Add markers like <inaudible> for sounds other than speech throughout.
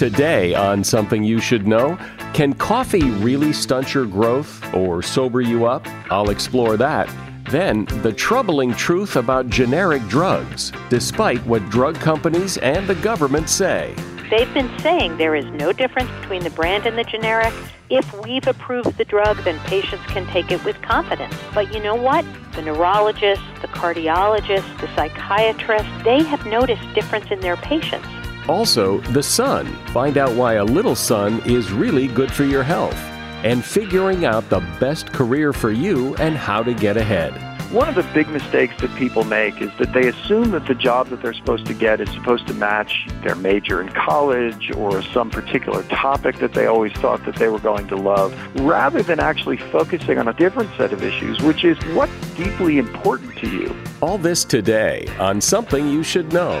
Today, on Something You Should Know, can coffee really stunt your growth or sober you up? I'll explore that. Then, the troubling truth about generic drugs, despite what drug companies and the government say. They've been saying there is no difference between the brand and the generic. If we've approved the drug, then patients can take it with confidence. But you know what? The neurologists, the cardiologists, the psychiatrists, they have noticed difference in their patients. Also, the sun. Find out why a little sun is really good for your health. And figuring out the best career for you and how to get ahead. One of the big mistakes that people make is that they assume that the job that they're supposed to get is supposed to match their major in college or some particular topic that they always thought that they were going to love, rather than actually focusing on a different set of issues, which is what's deeply important to you. All this today on Something You Should Know.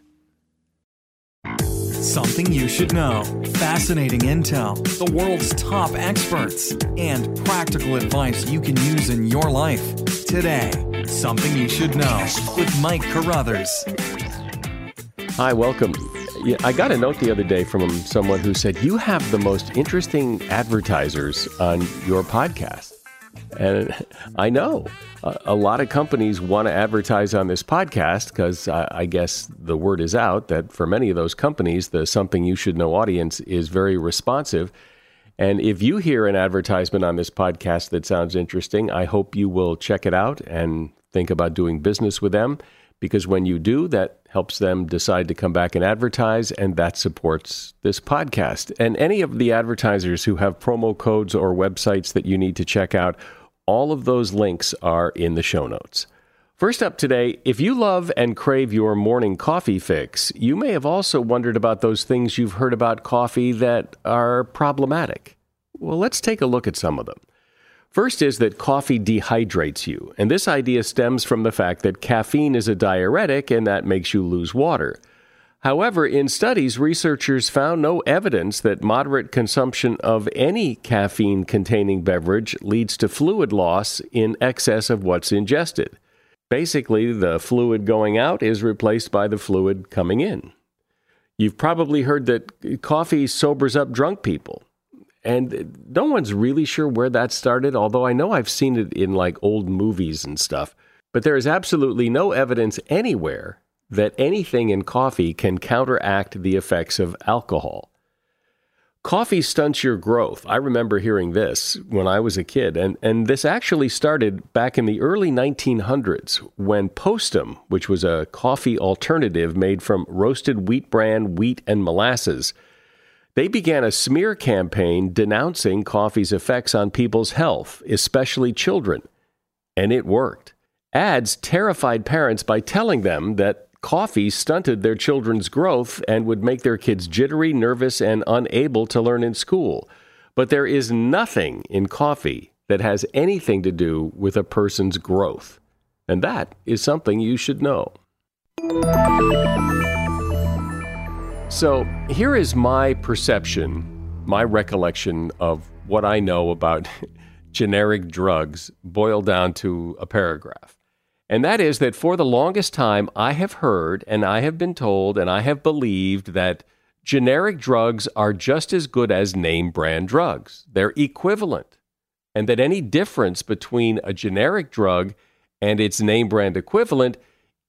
Something you should know. Fascinating intel, the world's top experts, and practical advice you can use in your life. Today, Something You Should Know with Mike Carruthers. Hi, welcome. Yeah, I got a note the other day from someone who said, You have the most interesting advertisers on your podcast. And I know a, lot of companies want to advertise on this podcast because I guess the word is out that for many of those companies, the Something You Should Know audience is very responsive. And if you hear an advertisement on this podcast that sounds interesting, I hope you will check it out and think about doing business with them because when you do, that helps them decide to come back and advertise, and that supports this podcast. And any of the advertisers who have promo codes or websites that you need to check out, all of those links are in the show notes. First up today, if you love and crave your morning coffee fix, you may have also wondered about those things you've heard about coffee that are problematic. Well, let's take a look at some of them. First is that coffee dehydrates you, and this idea stems from the fact that caffeine is a diuretic and that makes you lose water. However, in studies, researchers found no evidence that moderate consumption of any caffeine containing beverage leads to fluid loss in excess of what's ingested. Basically, the fluid going out is replaced by the fluid coming in. You've probably heard that coffee sobers up drunk people. And no one's really sure where that started, although I know I've seen it in like old movies and stuff. But there is absolutely no evidence anywhere that anything in coffee can counteract the effects of alcohol. Coffee stunts your growth. I remember hearing this when I was a kid, and, and this actually started back in the early 1900s when Postum, which was a coffee alternative made from roasted wheat bran, wheat, and molasses, they began a smear campaign denouncing coffee's effects on people's health, especially children. And it worked. Ads terrified parents by telling them that coffee stunted their children's growth and would make their kids jittery, nervous, and unable to learn in school. But there is nothing in coffee that has anything to do with a person's growth. And that is something you should know. So, here is my perception my recollection of what I know about <laughs> generic drugs boiled down to a paragraph. And that is that for the longest time, I have heard and I have been told and I have believed that generic drugs are just as good as name brand drugs. They're equivalent. And that any difference between a generic drug and its name brand equivalent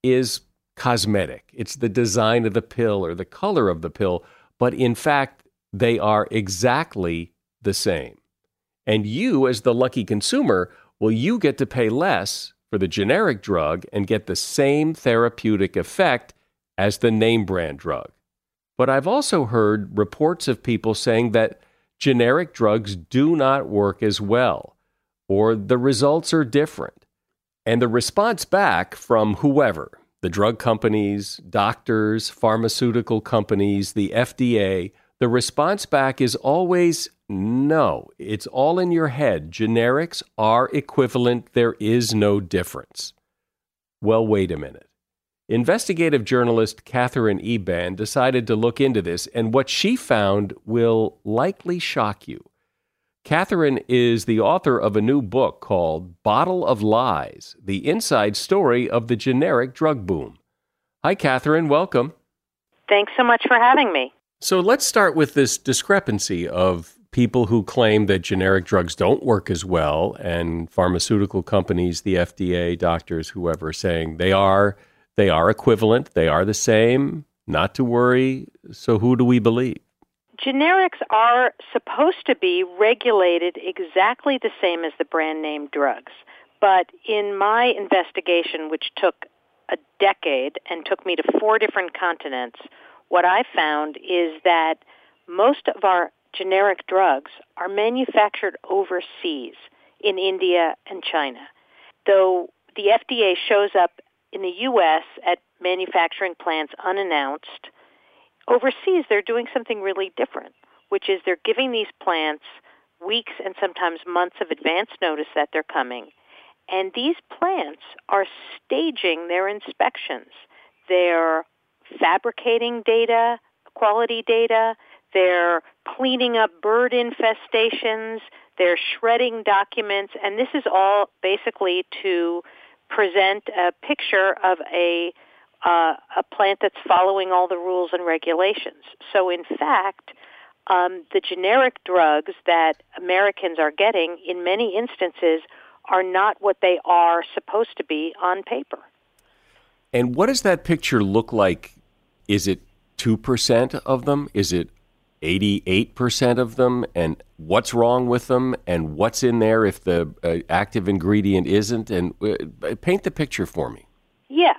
is cosmetic. It's the design of the pill or the color of the pill. But in fact, they are exactly the same. And you, as the lucky consumer, well, you get to pay less for the generic drug and get the same therapeutic effect as the name brand drug. But I've also heard reports of people saying that generic drugs do not work as well, or the results are different. And the response back from whoever, the drug companies, doctors, pharmaceutical companies, the FDA, the response back is always no. It's all in your head. Generics are equivalent. There is no difference. Well, wait a minute. Investigative journalist Katherine Eban decided to look into this, and what she found will likely shock you. Katherine is the author of a new book called Bottle of Lies The Inside Story of the Generic Drug Boom. Hi, Katherine. Welcome. Thanks so much for having me. So let's start with this discrepancy of people who claim that generic drugs don't work as well, and pharmaceutical companies, the FDA, doctors, whoever, saying they are they are equivalent, they are the same, not to worry. So who do we believe? generics are supposed to be regulated exactly the same as the brand name drugs. But in my investigation, which took a decade and took me to four different continents, what I found is that most of our generic drugs are manufactured overseas in India and China. Though the FDA shows up in the U.S. at manufacturing plants unannounced, Overseas, they're doing something really different, which is they're giving these plants weeks and sometimes months of advance notice that they're coming. And these plants are staging their inspections. They're fabricating data, quality data. They're cleaning up bird infestations. They're shredding documents. And this is all basically to present a picture of a uh, a plant that's following all the rules and regulations. So, in fact, um, the generic drugs that Americans are getting, in many instances, are not what they are supposed to be on paper. And what does that picture look like? Is it 2% of them? Is it 88% of them? And what's wrong with them? And what's in there if the uh, active ingredient isn't? And uh, paint the picture for me. Yeah.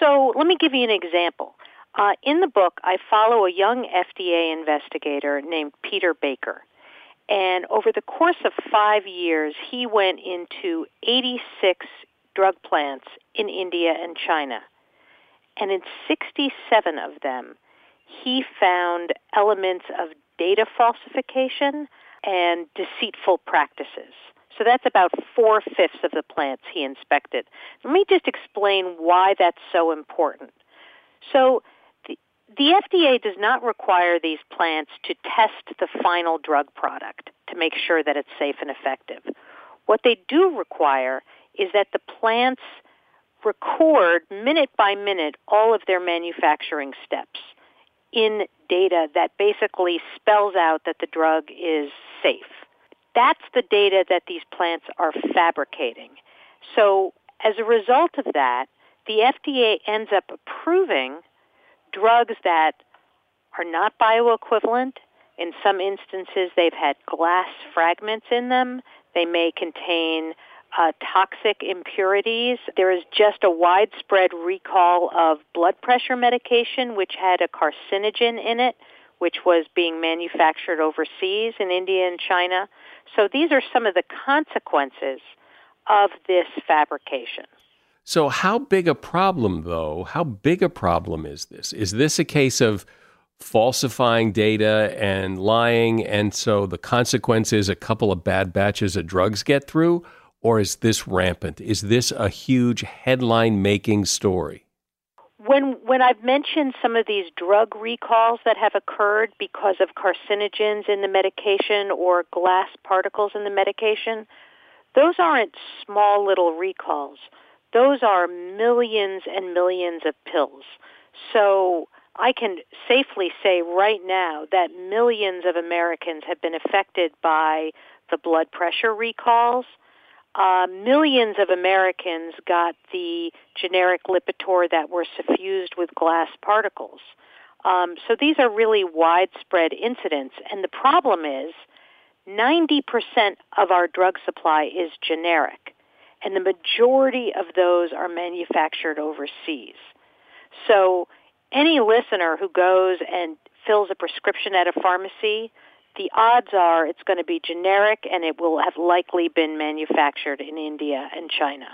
So let me give you an example. Uh, in the book, I follow a young FDA investigator named Peter Baker. And over the course of five years, he went into 86 drug plants in India and China. And in 67 of them, he found elements of data falsification and deceitful practices. So that's about four fifths of the plants he inspected. Let me just explain why that's so important. So the, the FDA does not require these plants to test the final drug product to make sure that it's safe and effective. What they do require is that the plants record minute by minute all of their manufacturing steps in data that basically spells out that the drug is safe. That's the data that these plants are fabricating. So as a result of that, the FDA ends up approving drugs that are not bioequivalent. In some instances, they've had glass fragments in them. They may contain uh, toxic impurities. There is just a widespread recall of blood pressure medication, which had a carcinogen in it, which was being manufactured overseas in India and China. So these are some of the consequences of this fabrication. So, how big a problem, though? How big a problem is this? Is this a case of falsifying data and lying, and so the consequence is a couple of bad batches of drugs get through? Or is this rampant? Is this a huge headline making story? when when I've mentioned some of these drug recalls that have occurred because of carcinogens in the medication or glass particles in the medication, those aren't small little recalls. Those are millions and millions of pills. So I can safely say right now that millions of Americans have been affected by the blood pressure recalls uh, millions of Americans got the generic Lipitor that were suffused with glass particles. Um, so these are really widespread incidents. And the problem is 90% of our drug supply is generic. And the majority of those are manufactured overseas. So any listener who goes and fills a prescription at a pharmacy the odds are it's going to be generic and it will have likely been manufactured in India and China.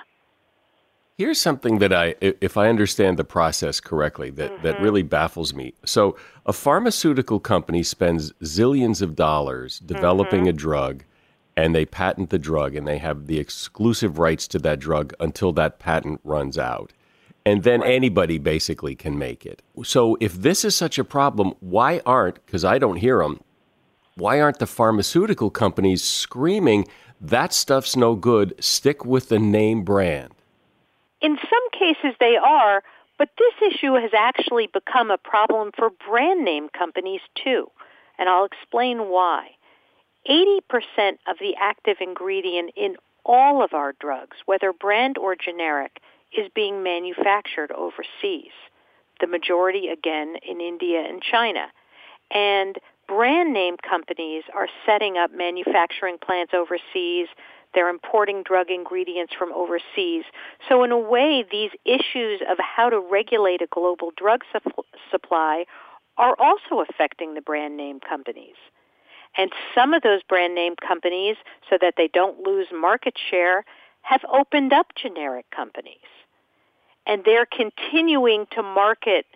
Here's something that I, if I understand the process correctly, that, mm-hmm. that really baffles me. So, a pharmaceutical company spends zillions of dollars developing mm-hmm. a drug, and they patent the drug, and they have the exclusive rights to that drug until that patent runs out. And then anybody basically can make it. So, if this is such a problem, why aren't, because I don't hear them, why aren't the pharmaceutical companies screaming, that stuff's no good, stick with the name brand? In some cases they are, but this issue has actually become a problem for brand name companies too. And I'll explain why. 80% of the active ingredient in all of our drugs, whether brand or generic, is being manufactured overseas. The majority, again, in India and China. And brand name companies are setting up manufacturing plants overseas. They're importing drug ingredients from overseas. So in a way, these issues of how to regulate a global drug su- supply are also affecting the brand name companies. And some of those brand name companies, so that they don't lose market share, have opened up generic companies. And they're continuing to market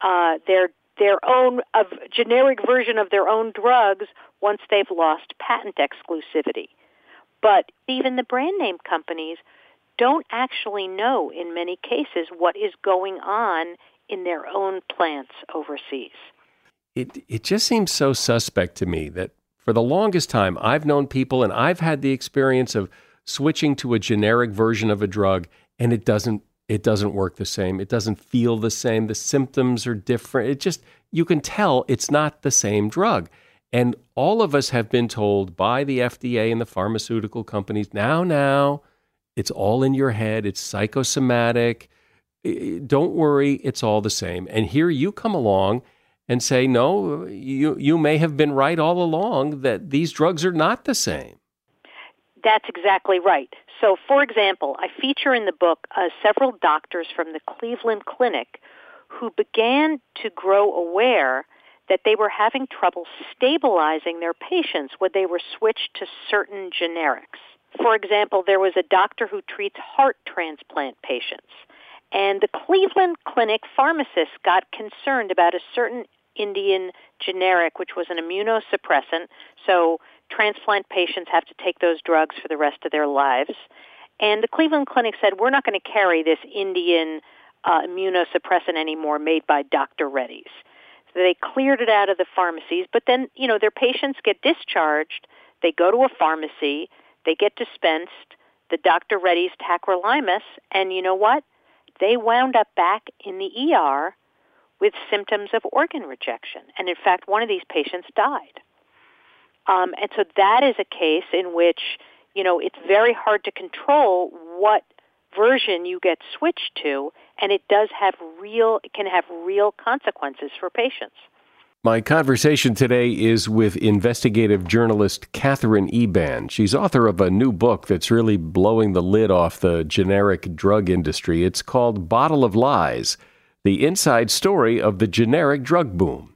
uh, their their own of generic version of their own drugs once they've lost patent exclusivity. But even the brand name companies don't actually know in many cases what is going on in their own plants overseas. It it just seems so suspect to me that for the longest time I've known people and I've had the experience of switching to a generic version of a drug and it doesn't it doesn't work the same. It doesn't feel the same. The symptoms are different. It just, you can tell it's not the same drug. And all of us have been told by the FDA and the pharmaceutical companies now, now, it's all in your head. It's psychosomatic. Don't worry, it's all the same. And here you come along and say, no, you, you may have been right all along that these drugs are not the same. That's exactly right. So, for example, I feature in the book uh, several doctors from the Cleveland Clinic who began to grow aware that they were having trouble stabilizing their patients when they were switched to certain generics. For example, there was a doctor who treats heart transplant patients, and the Cleveland Clinic pharmacist got concerned about a certain Indian generic, which was an immunosuppressant. So transplant patients have to take those drugs for the rest of their lives. And the Cleveland Clinic said, we're not going to carry this Indian uh, immunosuppressant anymore made by Dr. Reddy's. So they cleared it out of the pharmacies, but then, you know, their patients get discharged. They go to a pharmacy. They get dispensed the Dr. Reddy's tacrolimus, and you know what? They wound up back in the ER with symptoms of organ rejection. And in fact, one of these patients died. Um, and so that is a case in which, you know, it's very hard to control what version you get switched to, and it does have real, it can have real consequences for patients. My conversation today is with investigative journalist Katherine Eban. She's author of a new book that's really blowing the lid off the generic drug industry. It's called Bottle of Lies The Inside Story of the Generic Drug Boom.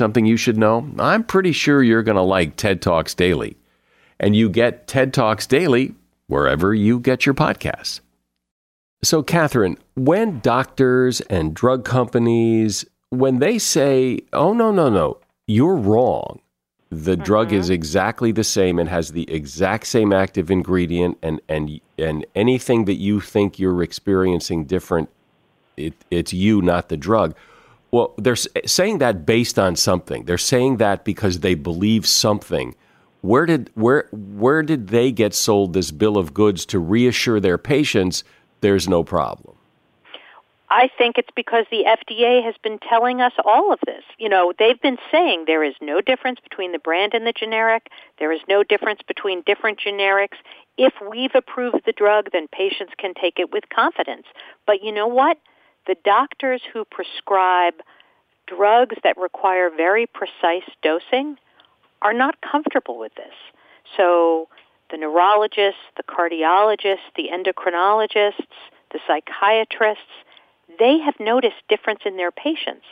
something you should know, I'm pretty sure you're going to like TED Talks Daily. And you get TED Talks Daily wherever you get your podcasts. So, Katherine, when doctors and drug companies, when they say, oh, no, no, no, you're wrong, the mm-hmm. drug is exactly the same and has the exact same active ingredient, and, and, and anything that you think you're experiencing different, it, it's you, not the drug. Well, they're saying that based on something. They're saying that because they believe something. Where did where where did they get sold this bill of goods to reassure their patients there's no problem? I think it's because the FDA has been telling us all of this. You know, they've been saying there is no difference between the brand and the generic. There is no difference between different generics. If we've approved the drug, then patients can take it with confidence. But you know what? The doctors who prescribe drugs that require very precise dosing are not comfortable with this. So the neurologists, the cardiologists, the endocrinologists, the psychiatrists, they have noticed difference in their patients.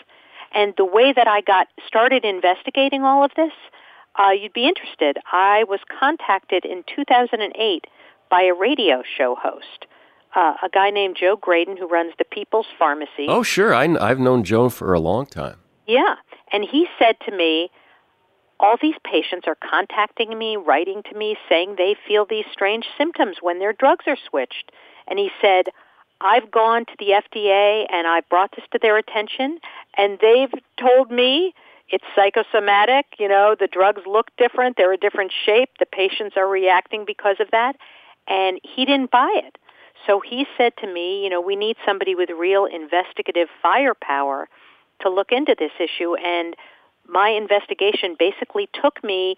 And the way that I got started investigating all of this, uh, you'd be interested. I was contacted in 2008 by a radio show host uh, a guy named Joe Graedon who runs the People's Pharmacy. Oh, sure. I, I've known Joe for a long time. Yeah. And he said to me, all these patients are contacting me, writing to me, saying they feel these strange symptoms when their drugs are switched. And he said, I've gone to the FDA and I brought this to their attention, and they've told me it's psychosomatic. You know, the drugs look different, they're a different shape, the patients are reacting because of that. And he didn't buy it. So he said to me, you know, we need somebody with real investigative firepower to look into this issue. And my investigation basically took me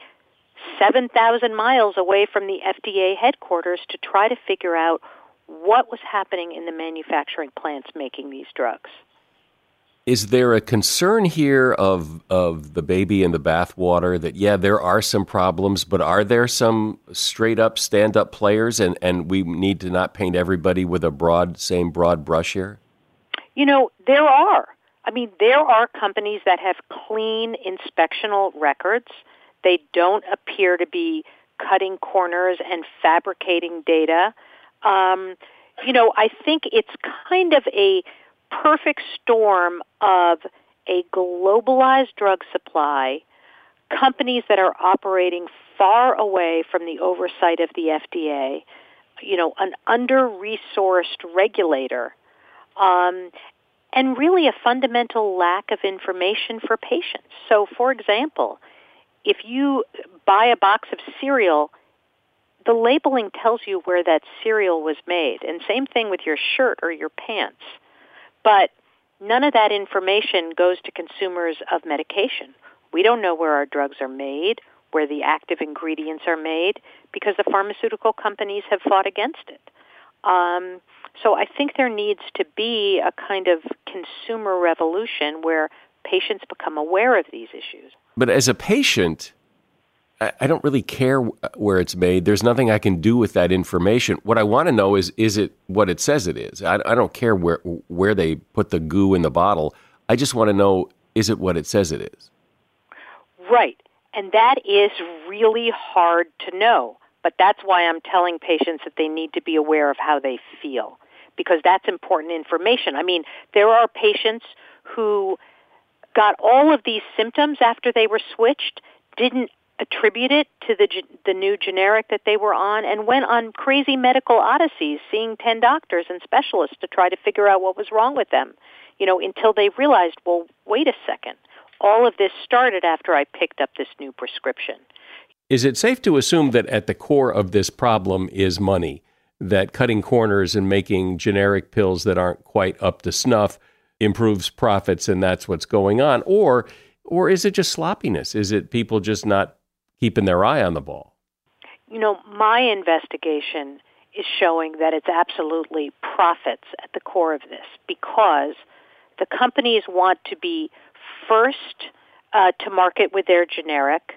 7,000 miles away from the FDA headquarters to try to figure out what was happening in the manufacturing plants making these drugs. Is there a concern here of of the baby in the bathwater that yeah there are some problems, but are there some straight up stand up players, and and we need to not paint everybody with a broad same broad brush here? You know there are. I mean there are companies that have clean inspectional records. They don't appear to be cutting corners and fabricating data. Um, you know I think it's kind of a perfect storm of a globalized drug supply, companies that are operating far away from the oversight of the FDA, you know, an under-resourced regulator, um, and really a fundamental lack of information for patients. So, for example, if you buy a box of cereal, the labeling tells you where that cereal was made. And same thing with your shirt or your pants. But none of that information goes to consumers of medication. We don't know where our drugs are made, where the active ingredients are made, because the pharmaceutical companies have fought against it. Um, so I think there needs to be a kind of consumer revolution where patients become aware of these issues. But as a patient, I don't really care uh, where it's made. There's nothing I can do with that information. What I want to know is is it what it says it is? I, I don't care where where they put the goo in the bottle. I just want to know is it what it says it is? Right. And that is really hard to know. But that's why I'm telling patients that they need to be aware of how they feel because that's important information. I mean, there are patients who got all of these symptoms after they were switched, didn't attribute it to the the new generic that they were on and went on crazy medical odysseys seeing 10 doctors and specialists to try to figure out what was wrong with them you know until they realized well wait a second all of this started after I picked up this new prescription. Is it safe to assume that at the core of this problem is money that cutting corners and making generic pills that aren't quite up to snuff improves profits and that's what's going on? Or or is it just sloppiness? Is it people just not keeping their eye on the ball. You know, my investigation is showing that it's absolutely profits at the core of this because the companies want to be first uh, to market with their generic.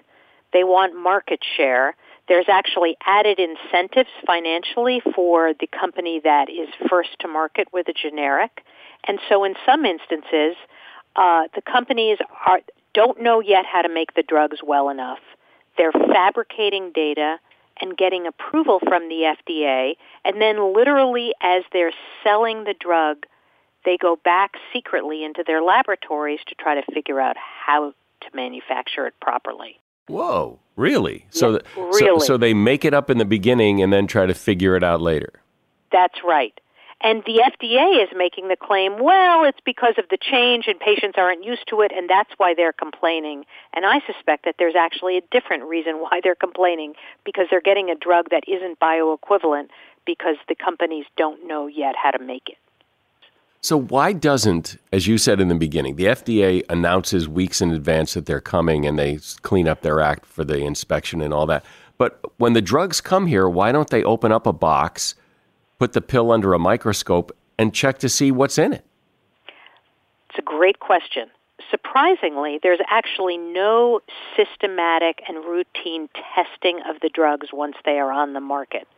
They want market share. There's actually added incentives financially for the company that is first to market with a generic. And so in some instances, uh, the companies are, don't know yet how to make the drugs well enough. They're fabricating data and getting approval from the FDA, and then literally as they're selling the drug, they go back secretly into their laboratories to try to figure out how to manufacture it properly. Whoa, really? So, really. so so they make it up in the beginning and then try to figure it out later. That's right. And the FDA is making the claim, well, it's because of the change and patients aren't used to it and that's why they're complaining. And I suspect that there's actually a different reason why they're complaining because they're getting a drug that isn't bioequivalent because the companies don't know yet how to make it. So why doesn't, as you said in the beginning, the FDA announces weeks in advance that they're coming and they clean up their act for the inspection and all that. But when the drugs come here, why don't they open up a box, put the pill under a microscope, and check to see what's in it? It's a great question. Surprisingly, there's actually no systematic and routine testing of the drugs once they are on the market.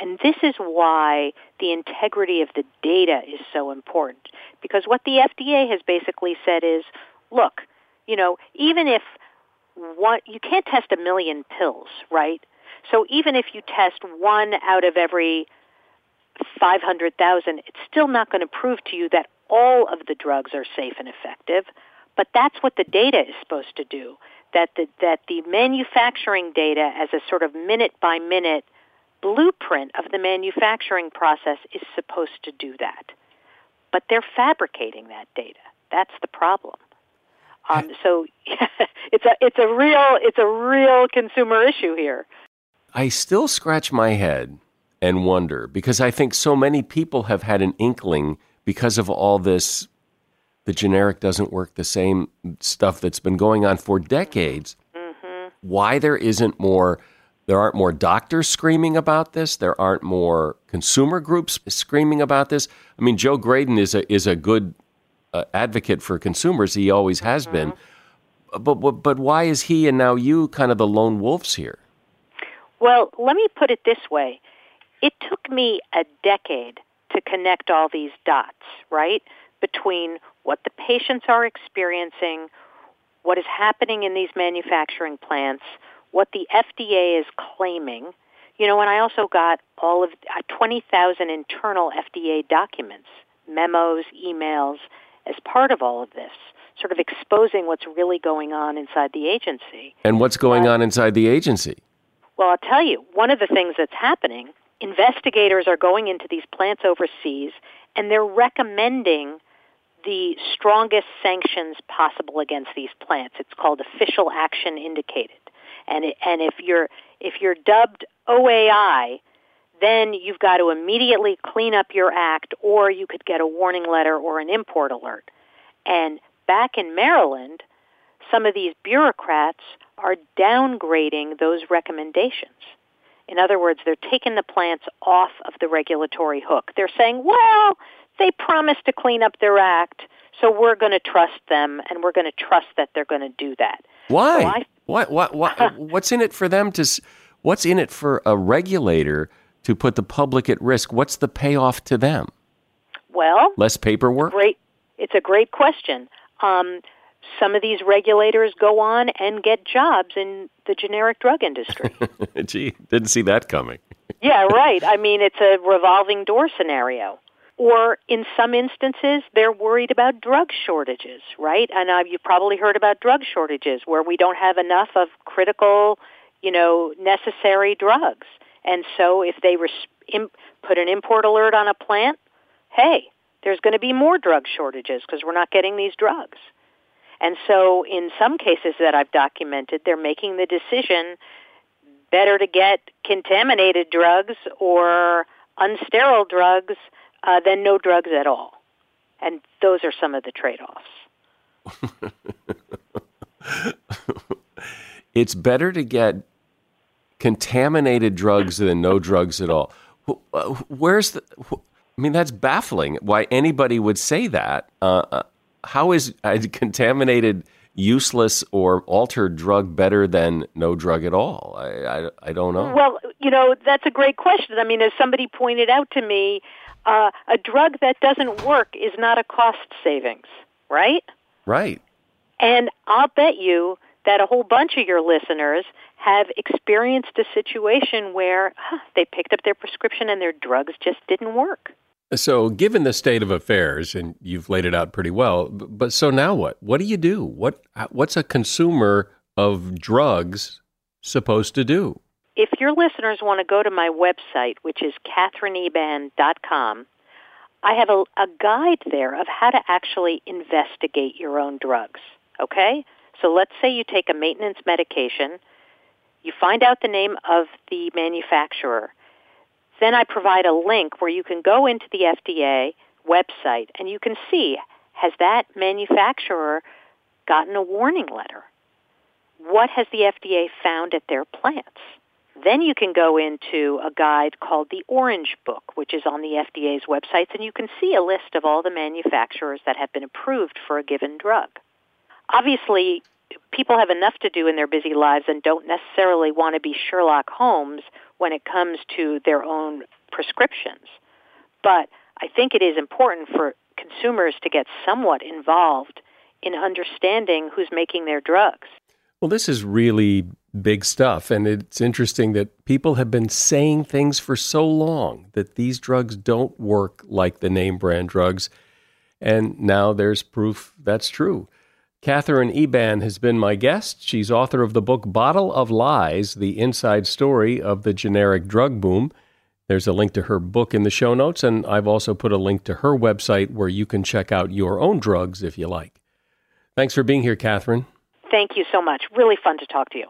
And this is why the integrity of the data is so important. Because what the FDA has basically said is, look, you know, even if one, you can't test a million pills, right? So even if you test one out of every 500,000, it's still not going to prove to you that all of the drugs are safe and effective. But that's what the data is supposed to do. That the, that the manufacturing data as a sort of minute by minute blueprint of the manufacturing process is supposed to do that. But they're fabricating that data. That's the problem. Um, so <laughs> it's a it's a real it's a real consumer issue here. I still scratch my head and wonder because I think so many people have had an inkling because of all this. The generic doesn't work the same stuff that's been going on for decades. Why there isn't more, there aren't more doctors screaming about this. There aren't more consumer groups screaming about this. I mean, Joe Graedon is a is a good uh, advocate for consumers. He always has been. But, but but why is he and now you kind of the lone wolves here? Well, let me put it this way. It took me a decade to connect all these dots, right? Between what the patients are experiencing, what is happening in these manufacturing plants, what the FDA is claiming. You know, and I also got all of uh, 20,000 internal FDA documents, memos, emails, as part of all of this, sort of exposing what's really going on inside the agency. And what's going on inside the agency? Well, I'll tell you, one of the things that's happening, investigators are going into these plants overseas and they're recommending the strongest sanctions possible against these plants. It's called official action indicated. And it, and if you're if you're dubbed OAI, then you've got to immediately clean up your act or you could get a warning letter or an import alert. And back in Maryland, some of these bureaucrats are downgrading those recommendations. In other words, they're taking the plants off of the regulatory hook. They're saying, well, they promised to clean up their act, so we're going to trust them and we're going to trust that they're going to do that. Why? So I- what, what, what, <laughs> what's in it for them to, what's in it for a regulator to put the public at risk? What's the payoff to them? Well, Less paperwork? great. It's a great question. Um, some of these regulators go on and get jobs in the generic drug industry. <laughs> Gee, didn't see that coming. yeah, right. I mean, it's a revolving door scenario. Or in some instances, they're worried about drug shortages, right? And uh, you've probably heard about drug shortages where we don't have enough of critical, you know, necessary drugs. And so if they res- im- put an import alert on a plant, hey, there's going to be more drug shortages because we're not getting these drugs. And so in some cases that I've documented, they're making the decision better to get contaminated drugs or unsterile drugs uh, than no drugs at all. And those are some of the trade-offs. <laughs> it's better to get contaminated drugs than no drugs at all. Uh, where's the? I mean, that's baffling. Why anybody would say that? Uh, uh how is a <laughs> contaminated, useless, or altered drug better than no drug at all? I, I, I don't know. Well, you know, that's a great question. I mean, as somebody pointed out to me, uh, a drug that doesn't work is not a cost savings, right? Right. And I'll bet you that a whole bunch of your listeners have experienced a situation where huh, they picked up their prescription and their drugs just didn't work. So, given the state of affairs, and you've laid it out pretty well, but so now what? What do you do? What uh, what's a consumer of drugs supposed to do? If your listeners want to go to my website, which is katherineeban.com, I have a, a guide there of how to actually investigate your own drugs. Okay? So let's say you take a maintenance medication, you find out the name of the manufacturer. Then I provide a link where you can go into the FDA website and you can see has that manufacturer gotten a warning letter? What has the FDA found at their plants? Then you can go into a guide called the Orange Book, which is on the FDA's websites, and you can see a list of all the manufacturers that have been approved for a given drug. Obviously, people have enough to do in their busy lives and don't necessarily want to be Sherlock Holmes when it comes to their own prescriptions. But I think it is important for consumers to get somewhat involved in understanding who's making their drugs. Well, this is really big stuff. And it's interesting that people have been saying things for so long that these drugs don't work like the name brand drugs. And now there's proof that's true. Katherine Eban has been my guest. She's author of the book Bottle of Lies The Inside Story of the Generic Drug Boom. There's a link to her book in the show notes, and I've also put a link to her website where you can check out your own drugs if you like. Thanks for being here, Katherine. Thank you so much. Really fun to talk to you.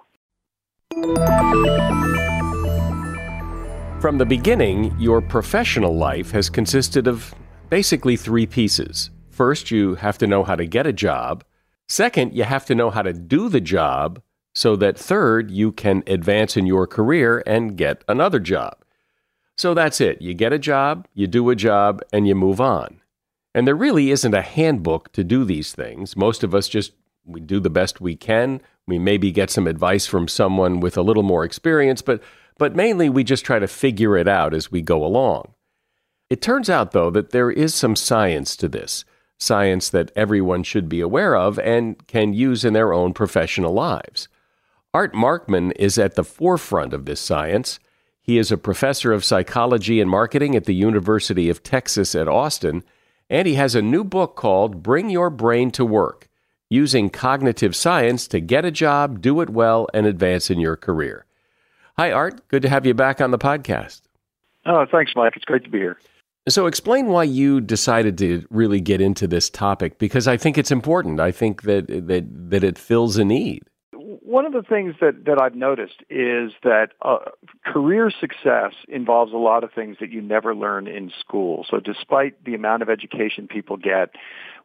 From the beginning, your professional life has consisted of basically three pieces. First, you have to know how to get a job. Second, you have to know how to do the job so that third, you can advance in your career and get another job. So that's it. You get a job, you do a job, and you move on. And there really isn't a handbook to do these things. Most of us just we do the best we can. We maybe get some advice from someone with a little more experience, but but mainly we just try to figure it out as we go along. It turns out though that there is some science to this science that everyone should be aware of and can use in their own professional lives. Art Markman is at the forefront of this science. He is a professor of psychology and marketing at the University of Texas at Austin, and he has a new book called Bring Your Brain to Work Using Cognitive Science to Get a Job, Do It Well, and Advance in Your Career. Hi, Art. Good to have you back on the podcast. Oh, thanks, Mike. It's great to be here. So, explain why you decided to really get into this topic because I think it's important. I think that that that it fills a need. One of the things that, that I've noticed is that uh, career success involves a lot of things that you never learn in school. So, despite the amount of education people get,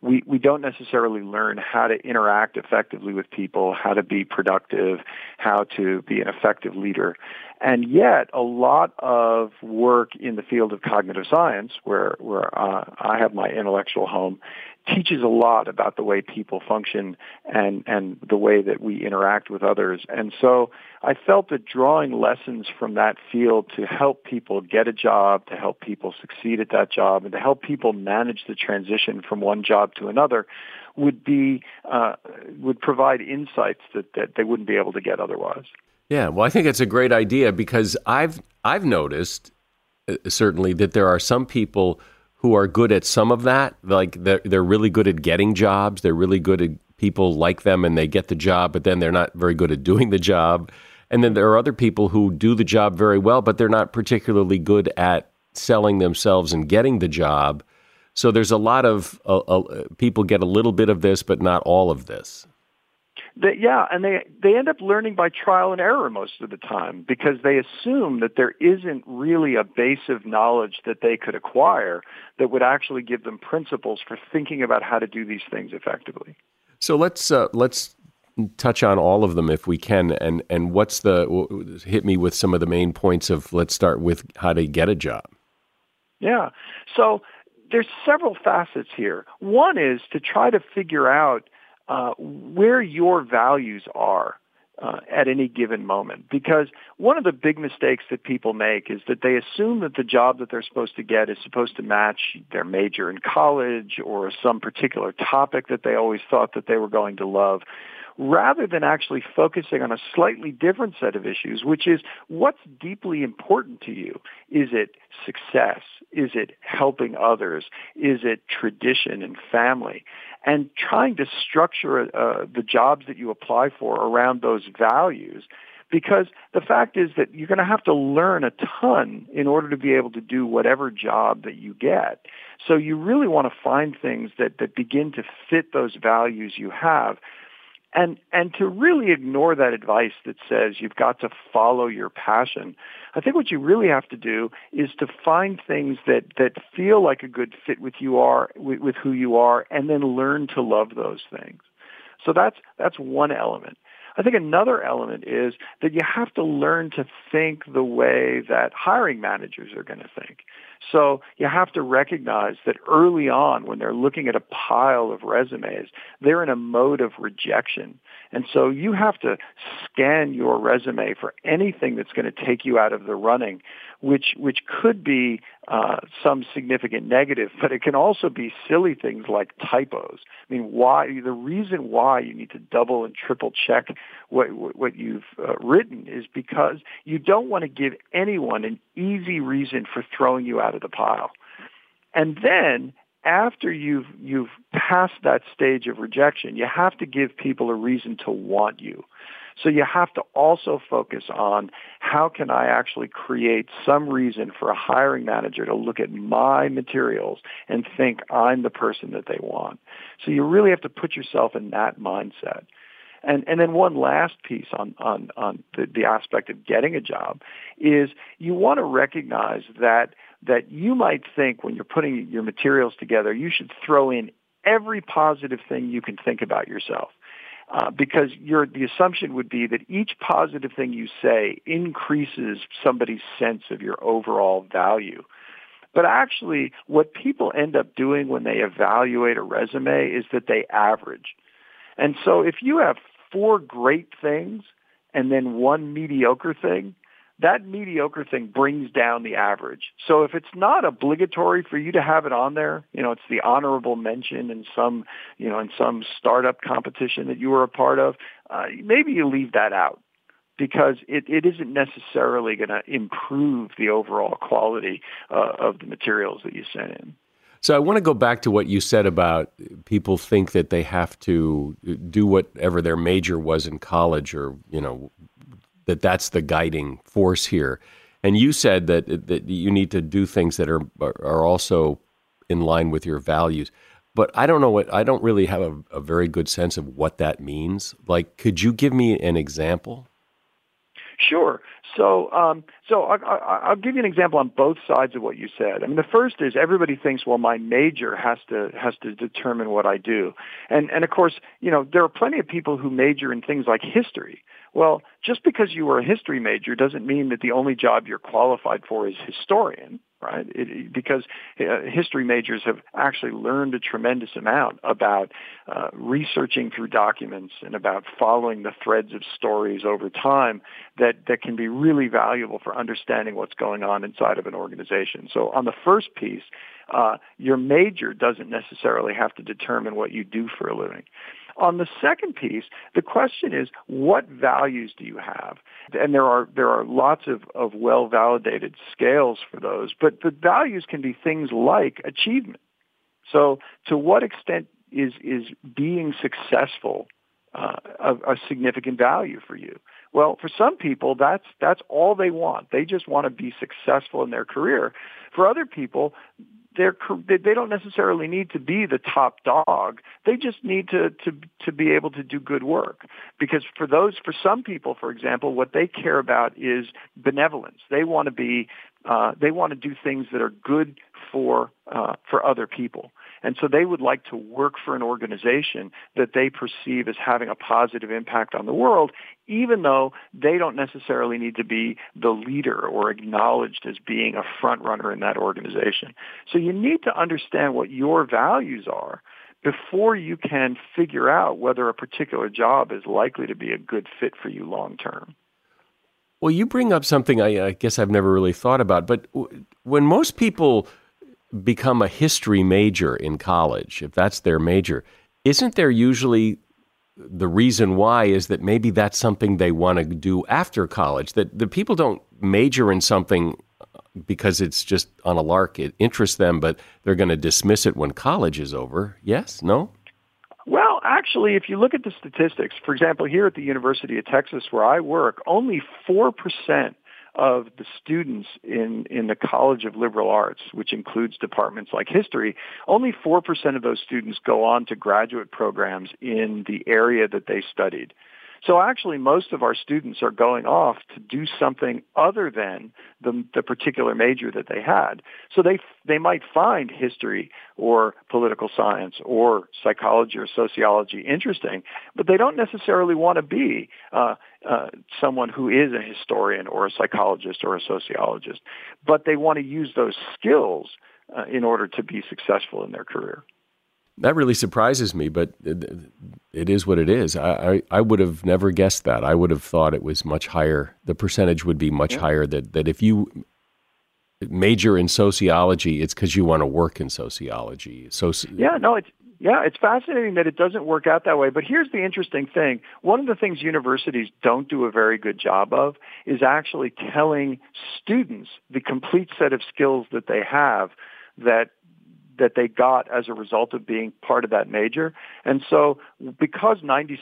we, we don't necessarily learn how to interact effectively with people, how to be productive, how to be an effective leader. And yet, a lot of work in the field of cognitive science, where, where uh, I have my intellectual home, teaches a lot about the way people function and, and the way that we interact with others. And so I felt that drawing lessons from that field to help people get a job, to help people succeed at that job, and to help people manage the transition from one job to another would be uh, would provide insights that, that they wouldn't be able to get otherwise. Yeah, well, I think it's a great idea because I've I've noticed uh, certainly that there are some people who are good at some of that, like they're they're really good at getting jobs, they're really good at people like them and they get the job, but then they're not very good at doing the job. And then there are other people who do the job very well, but they're not particularly good at selling themselves and getting the job. So there's a lot of uh, uh, people get a little bit of this, but not all of this. That, yeah, and they they end up learning by trial and error most of the time because they assume that there isn't really a base of knowledge that they could acquire that would actually give them principles for thinking about how to do these things effectively. So let's uh, let's touch on all of them if we can. And and what's the hit me with some of the main points of let's start with how to get a job. Yeah. So there's several facets here. One is to try to figure out uh, where your values are uh, at any given moment. Because one of the big mistakes that people make is that they assume that the job that they're supposed to get is supposed to match their major in college or some particular topic that they always thought that they were going to love rather than actually focusing on a slightly different set of issues, which is what's deeply important to you? Is it success? Is it helping others? Is it tradition and family? And trying to structure uh, the jobs that you apply for around those values because the fact is that you're going to have to learn a ton in order to be able to do whatever job that you get. So you really want to find things that, that begin to fit those values you have and and to really ignore that advice that says you've got to follow your passion i think what you really have to do is to find things that that feel like a good fit with you are with, with who you are and then learn to love those things. So that's that's one element I think another element is that you have to learn to think the way that hiring managers are going to think. So you have to recognize that early on when they're looking at a pile of resumes, they're in a mode of rejection. And so you have to scan your resume for anything that's going to take you out of the running which which could be uh, some significant negative, but it can also be silly things like typos. I mean, why the reason why you need to double and triple check what what you've uh, written is because you don't want to give anyone an easy reason for throwing you out of the pile. And then after you've you've passed that stage of rejection, you have to give people a reason to want you. So you have to also focus on how can I actually create some reason for a hiring manager to look at my materials and think I'm the person that they want. So you really have to put yourself in that mindset. And and then one last piece on on on the, the aspect of getting a job is you want to recognize that that you might think when you're putting your materials together you should throw in every positive thing you can think about yourself. Uh, because the assumption would be that each positive thing you say increases somebody's sense of your overall value. But actually, what people end up doing when they evaluate a resume is that they average. And so if you have four great things and then one mediocre thing, that mediocre thing brings down the average. So if it's not obligatory for you to have it on there, you know, it's the honorable mention in some, you know, in some startup competition that you were a part of, uh, maybe you leave that out because it, it isn't necessarily going to improve the overall quality uh, of the materials that you sent in. So I want to go back to what you said about people think that they have to do whatever their major was in college or, you know, that that's the guiding force here. And you said that that you need to do things that are are also in line with your values. But I don't know what I don't really have a, a very good sense of what that means. Like, could you give me an example? Sure. So, um, so I, will give you an example on both sides of what you said. I mean, the first is everybody thinks, well, my major has to has to determine what I do, and and of course, you know, there are plenty of people who major in things like history. Well, just because you were a history major doesn't mean that the only job you're qualified for is historian, right? It, because uh, history majors have actually learned a tremendous amount about uh, researching through documents and about following the threads of stories over time that, that can be really valuable for understanding what's going on inside of an organization. So on the first piece, uh, your major doesn't necessarily have to determine what you do for a living. On the second piece, the question is, what values do you have? And there are there are lots of, of well validated scales for those, but the values can be things like achievement. So, to what extent is is being successful uh, a, a significant value for you? Well, for some people, that's that's all they want. They just want to be successful in their career. For other people, they're they don't necessarily need to be the top dog. They just need to to to be able to do good work. Because for those for some people, for example, what they care about is benevolence. They want to be uh, they want to do things that are good for uh, for other people. And so they would like to work for an organization that they perceive as having a positive impact on the world, even though they don't necessarily need to be the leader or acknowledged as being a front runner in that organization. So you need to understand what your values are before you can figure out whether a particular job is likely to be a good fit for you long term. Well, you bring up something I, I, guess I've never really thought about, but when most people become a history major in college, if that's their major, isn't there usually the reason why is that maybe that's something they want to do after college? That the people don't major in something because it's just on a lark. It interests them, but they're going to dismiss it when college is over. Yes? No? Well, actually, if you look at the statistics, for example, here at the University of Texas where I work, only 4% of the students in, in the College of Liberal Arts, which includes departments like history, only 4% of those students go on to graduate programs in the area that they studied. So actually, most of our students are going off to do something other than the, the particular major that they had. So they they might find history or political science or psychology or sociology interesting, but they don't necessarily want to be uh, uh, someone who is a historian or a psychologist or a sociologist. But they want to use those skills uh, in order to be successful in their career. That really surprises me, but it, it is what it is. I, I, I, would have never guessed that. I would have thought it was much higher. The percentage would be much yeah. higher. That that if you major in sociology, it's because you want to work in sociology. So yeah, no, it's yeah, it's fascinating that it doesn't work out that way. But here's the interesting thing: one of the things universities don't do a very good job of is actually telling students the complete set of skills that they have that that they got as a result of being part of that major. And so because 96%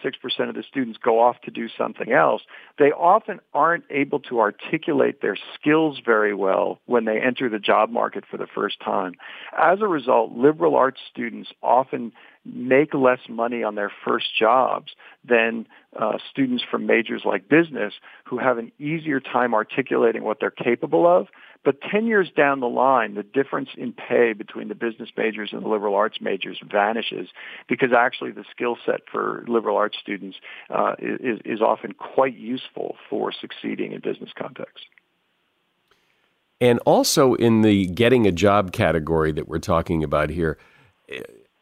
of the students go off to do something else, they often aren't able to articulate their skills very well when they enter the job market for the first time. As a result, liberal arts students often make less money on their first jobs than uh, students from majors like business who have an easier time articulating what they're capable of but 10 years down the line, the difference in pay between the business majors and the liberal arts majors vanishes because actually the skill set for liberal arts students uh, is, is often quite useful for succeeding in business contexts. And also in the getting a job category that we're talking about here,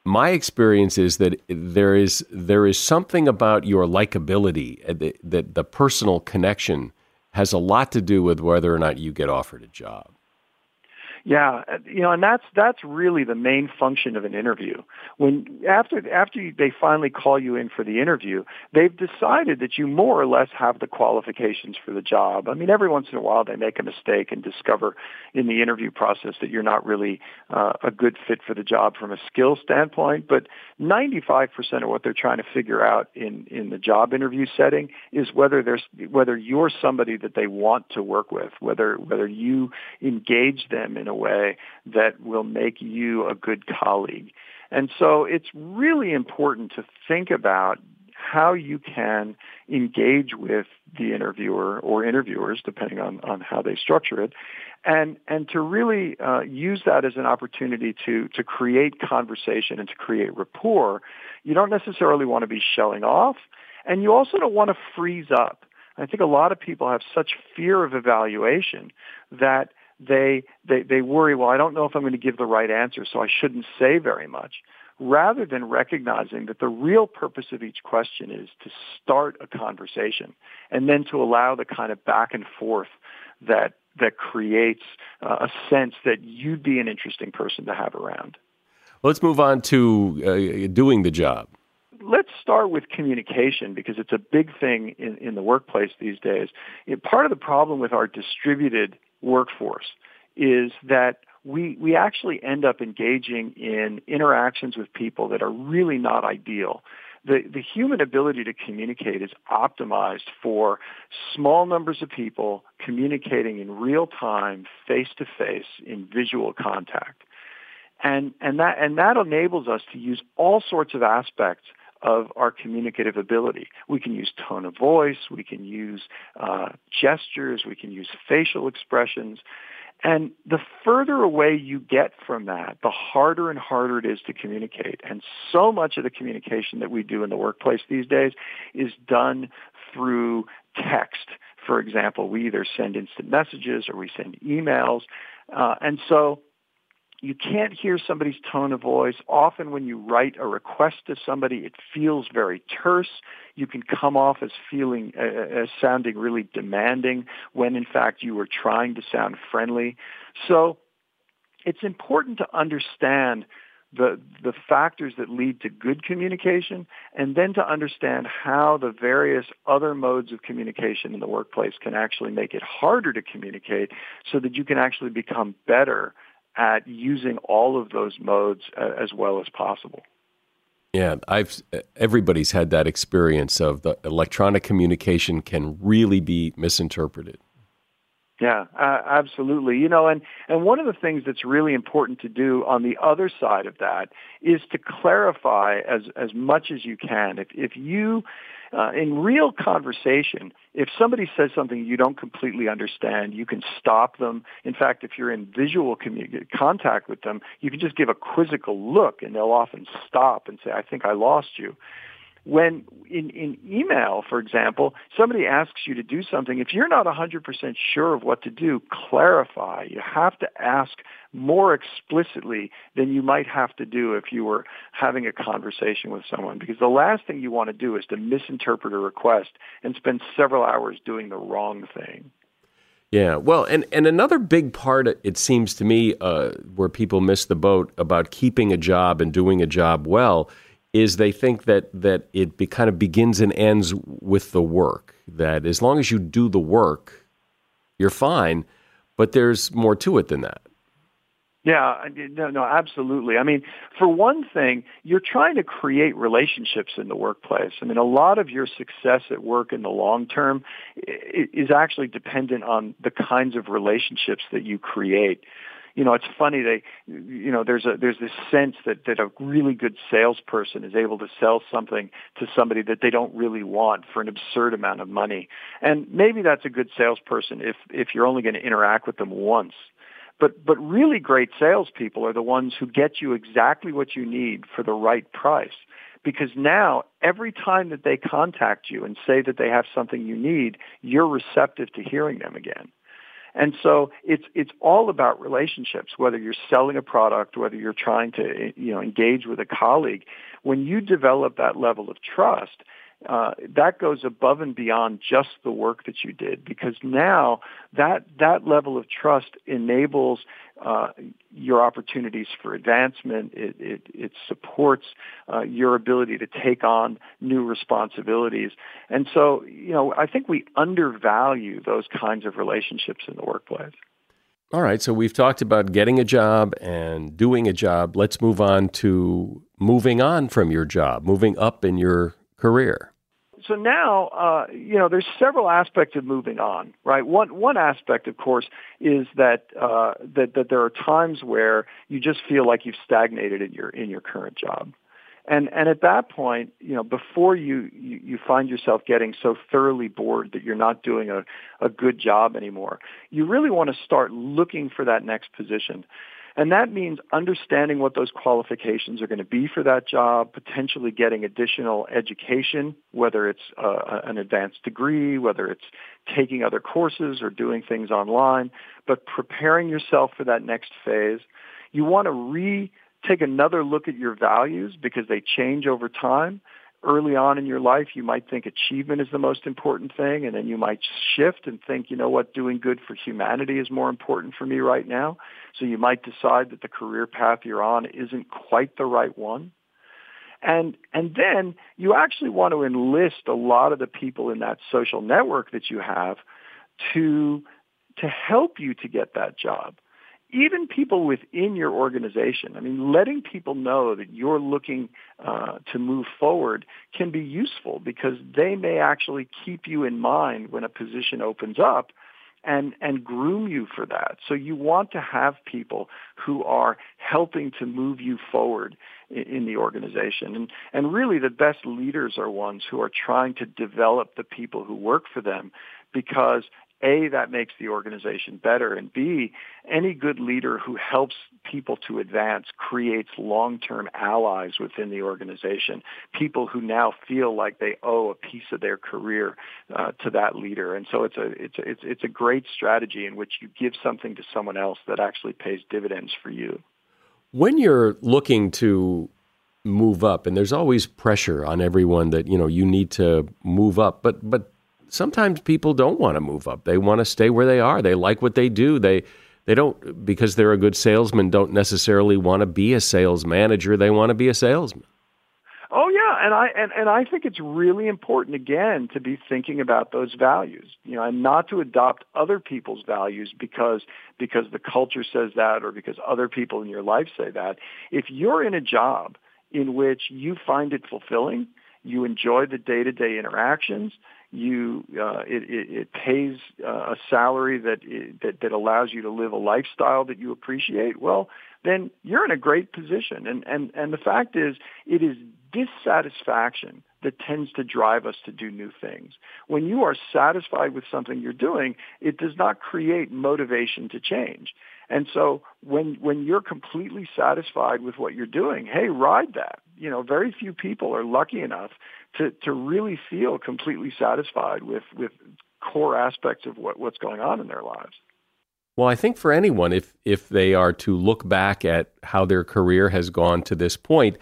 my experience is that there is there is something about your likability, uh, that, that the personal connection has a lot to do with whether or not you get offered a job. Yeah, you know, and that's that's really the main function of an interview. When after after they finally call you in for the interview, they've decided that you more or less have the qualifications for the job. I mean, every once in a while they make a mistake and discover in the interview process that you're not really uh, a good fit for the job from a skill standpoint. But 95% of what they're trying to figure out in in the job interview setting is whether there's whether you're somebody that they want to work with, whether whether you engage them in a way that will make you a good colleague. And so it's really important to think about how you can engage with the interviewer or interviewers, depending on, on how they structure it, and, and to really uh, use that as an opportunity to, to create conversation and to create rapport. You don't necessarily want to be shelling off, and you also don't want to freeze up. I think a lot of people have such fear of evaluation that they, they, they worry, well, I don't know if I'm going to give the right answer, so I shouldn't say very much, rather than recognizing that the real purpose of each question is to start a conversation and then to allow the kind of back and forth that, that creates uh, a sense that you'd be an interesting person to have around. Let's move on to uh, doing the job let's start with communication because it's a big thing in, in the workplace these days. part of the problem with our distributed workforce is that we, we actually end up engaging in interactions with people that are really not ideal. The, the human ability to communicate is optimized for small numbers of people communicating in real time, face to face, in visual contact. And, and, that, and that enables us to use all sorts of aspects of our communicative ability. We can use tone of voice, we can use uh, gestures, we can use facial expressions. And the further away you get from that, the harder and harder it is to communicate. And so much of the communication that we do in the workplace these days is done through text. For example, we either send instant messages or we send emails. Uh, and so you can't hear somebody's tone of voice. Often when you write a request to somebody, it feels very terse. You can come off as feeling, uh, as sounding really demanding when in fact you were trying to sound friendly. So it's important to understand the the factors that lead to good communication and then to understand how the various other modes of communication in the workplace can actually make it harder to communicate so that you can actually become better at using all of those modes uh, as well as possible. Yeah, I've everybody's had that experience of the electronic communication can really be misinterpreted. Yeah, uh, absolutely. You know, and and one of the things that's really important to do on the other side of that is to clarify as as much as you can. If if you uh, in real conversation, if somebody says something you don't completely understand, you can stop them. In fact, if you're in visual commun- contact with them, you can just give a quizzical look and they'll often stop and say, I think I lost you. When in, in email, for example, somebody asks you to do something, if you're not 100% sure of what to do, clarify. You have to ask more explicitly than you might have to do if you were having a conversation with someone. Because the last thing you want to do is to misinterpret a request and spend several hours doing the wrong thing. Yeah, well, and, and another big part, it seems to me, uh, where people miss the boat about keeping a job and doing a job well is they think that that it be, kind of begins and ends with the work. That as long as you do the work, you're fine. But there's more to it than that. Yeah, no, no, absolutely. I mean, for one thing, you're trying to create relationships in the workplace. I mean, a lot of your success at work in the long term is actually dependent on the kinds of relationships that you create you know, it's funny they, you know, there's a there's this sense that that a really good salesperson is able to sell something to somebody that they don't really want for an absurd amount of money, and maybe that's a good salesperson if if you're only going to interact with them once. But but really great salespeople are the ones who get you exactly what you need for the right price. Because now every time that they contact you and say that they have something you need, you're receptive to hearing them again. And so it's it's all about relationships. Whether you're selling a product, whether you're trying to you know engage with a colleague, when you develop that level of trust, uh, that goes above and beyond just the work that you did because now that that level of trust enables uh, your opportunities for advancement. It, it, it supports uh, your ability to take on new responsibilities. And so, you know, I think we undervalue those kinds of relationships in the workplace. All right, so we've talked about getting a job and doing a job. Let's move on to moving on from your job, moving up in your career? So now, uh, you know, there's several aspects of moving on, right? One one aspect, of course, is that uh, that that there are times where you just feel like you've stagnated in your in your current job, and and at that point, you know, before you you, you find yourself getting so thoroughly bored that you're not doing a a good job anymore, you really want to start looking for that next position. And that means understanding what those qualifications are going to be for that job, potentially getting additional education, whether it's uh, an advanced degree, whether it's taking other courses or doing things online, but preparing yourself for that next phase. You want to re take another look at your values because they change over time early on in your life, you might think achievement is the most important thing, and then you might shift and think, you know what, doing good for humanity is more important for me right now. So you might decide that the career path you're on isn't quite the right one. And, and then you actually want to enlist a lot of the people in that social network that you have to, to help you to get that job even people within your organization. I mean, letting people know that you're looking uh, to move forward can be useful because they may actually keep you in mind when a position opens up and, and groom you for that. So you want to have people who are helping to move you forward in, in the organization. And, and really the best leaders are ones who are trying to develop the people who work for them because A, that makes the organization better, and B, any good leader who helps people to advance creates long-term allies within the organization, people who now feel like they owe a piece of their career uh, to that leader. And so it's a, it's, a, it's, it's a great strategy in which you give something to someone else that actually pays dividends for you. When you're looking to move up, and there's always pressure on everyone that, you know, you need to move up, but, but sometimes people don't want to move up. They want to stay where they are. They like what they do. They they don't because they're a good salesman don't necessarily want to be a sales manager. They want to be a salesman. Oh yeah, and I and, and I think it's really important again to be thinking about those values, you know, and not to adopt other people's values because because the culture says that or because other people in your life say that. If you're in a job in which you find it fulfilling, you enjoy the day-to-day interactions, you uh, it, it, it pays uh, a salary that, that that allows you to live a lifestyle that you appreciate, well, then you're in a great position. And and and the fact is, it is dissatisfaction that tends to drive us to do new things. When you are satisfied with something you're doing, it does not create motivation to change. And so when when you're completely satisfied with what you're doing, hey, ride that. You know, very few people are lucky enough to to really feel completely satisfied with with core aspects of what, what's going on in their lives. Well, I think for anyone, if if they are to look back at how their career has gone to this point,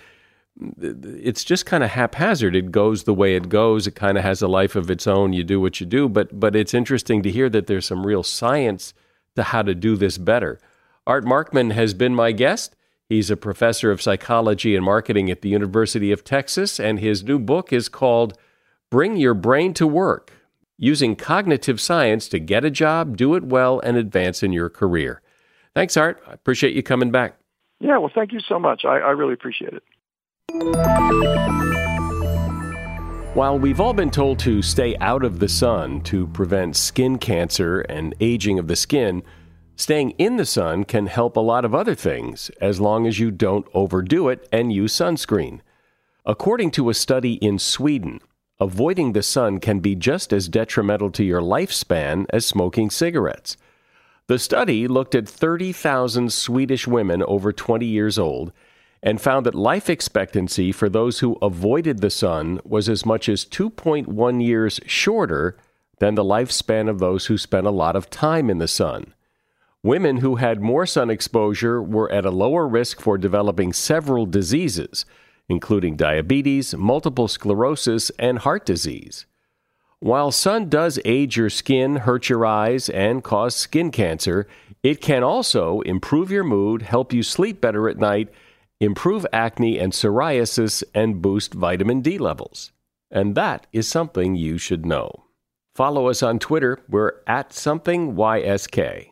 it's just kind of haphazard. It goes the way it goes. It kind of has a life of its own. You do what you do, but but it's interesting to hear that there's some real science to how to do this better. Art Markman has been my guest. He's a professor of psychology and marketing at the University of Texas, and his new book is called Bring Your Brain to Work Using Cognitive Science to Get a Job, Do It Well, and Advance in Your Career. Thanks, Art. I appreciate you coming back. Yeah, well, thank you so much. I, I really appreciate it. While we've all been told to stay out of the sun to prevent skin cancer and aging of the skin, Staying in the sun can help a lot of other things as long as you don't overdo it and use sunscreen. According to a study in Sweden, avoiding the sun can be just as detrimental to your lifespan as smoking cigarettes. The study looked at 30,000 Swedish women over 20 years old and found that life expectancy for those who avoided the sun was as much as 2.1 years shorter than the lifespan of those who spent a lot of time in the sun. Women who had more sun exposure were at a lower risk for developing several diseases, including diabetes, multiple sclerosis, and heart disease. While sun does age your skin, hurt your eyes, and cause skin cancer, it can also improve your mood, help you sleep better at night, improve acne and psoriasis, and boost vitamin D levels. And that is something you should know. Follow us on Twitter. We're at somethingYSK.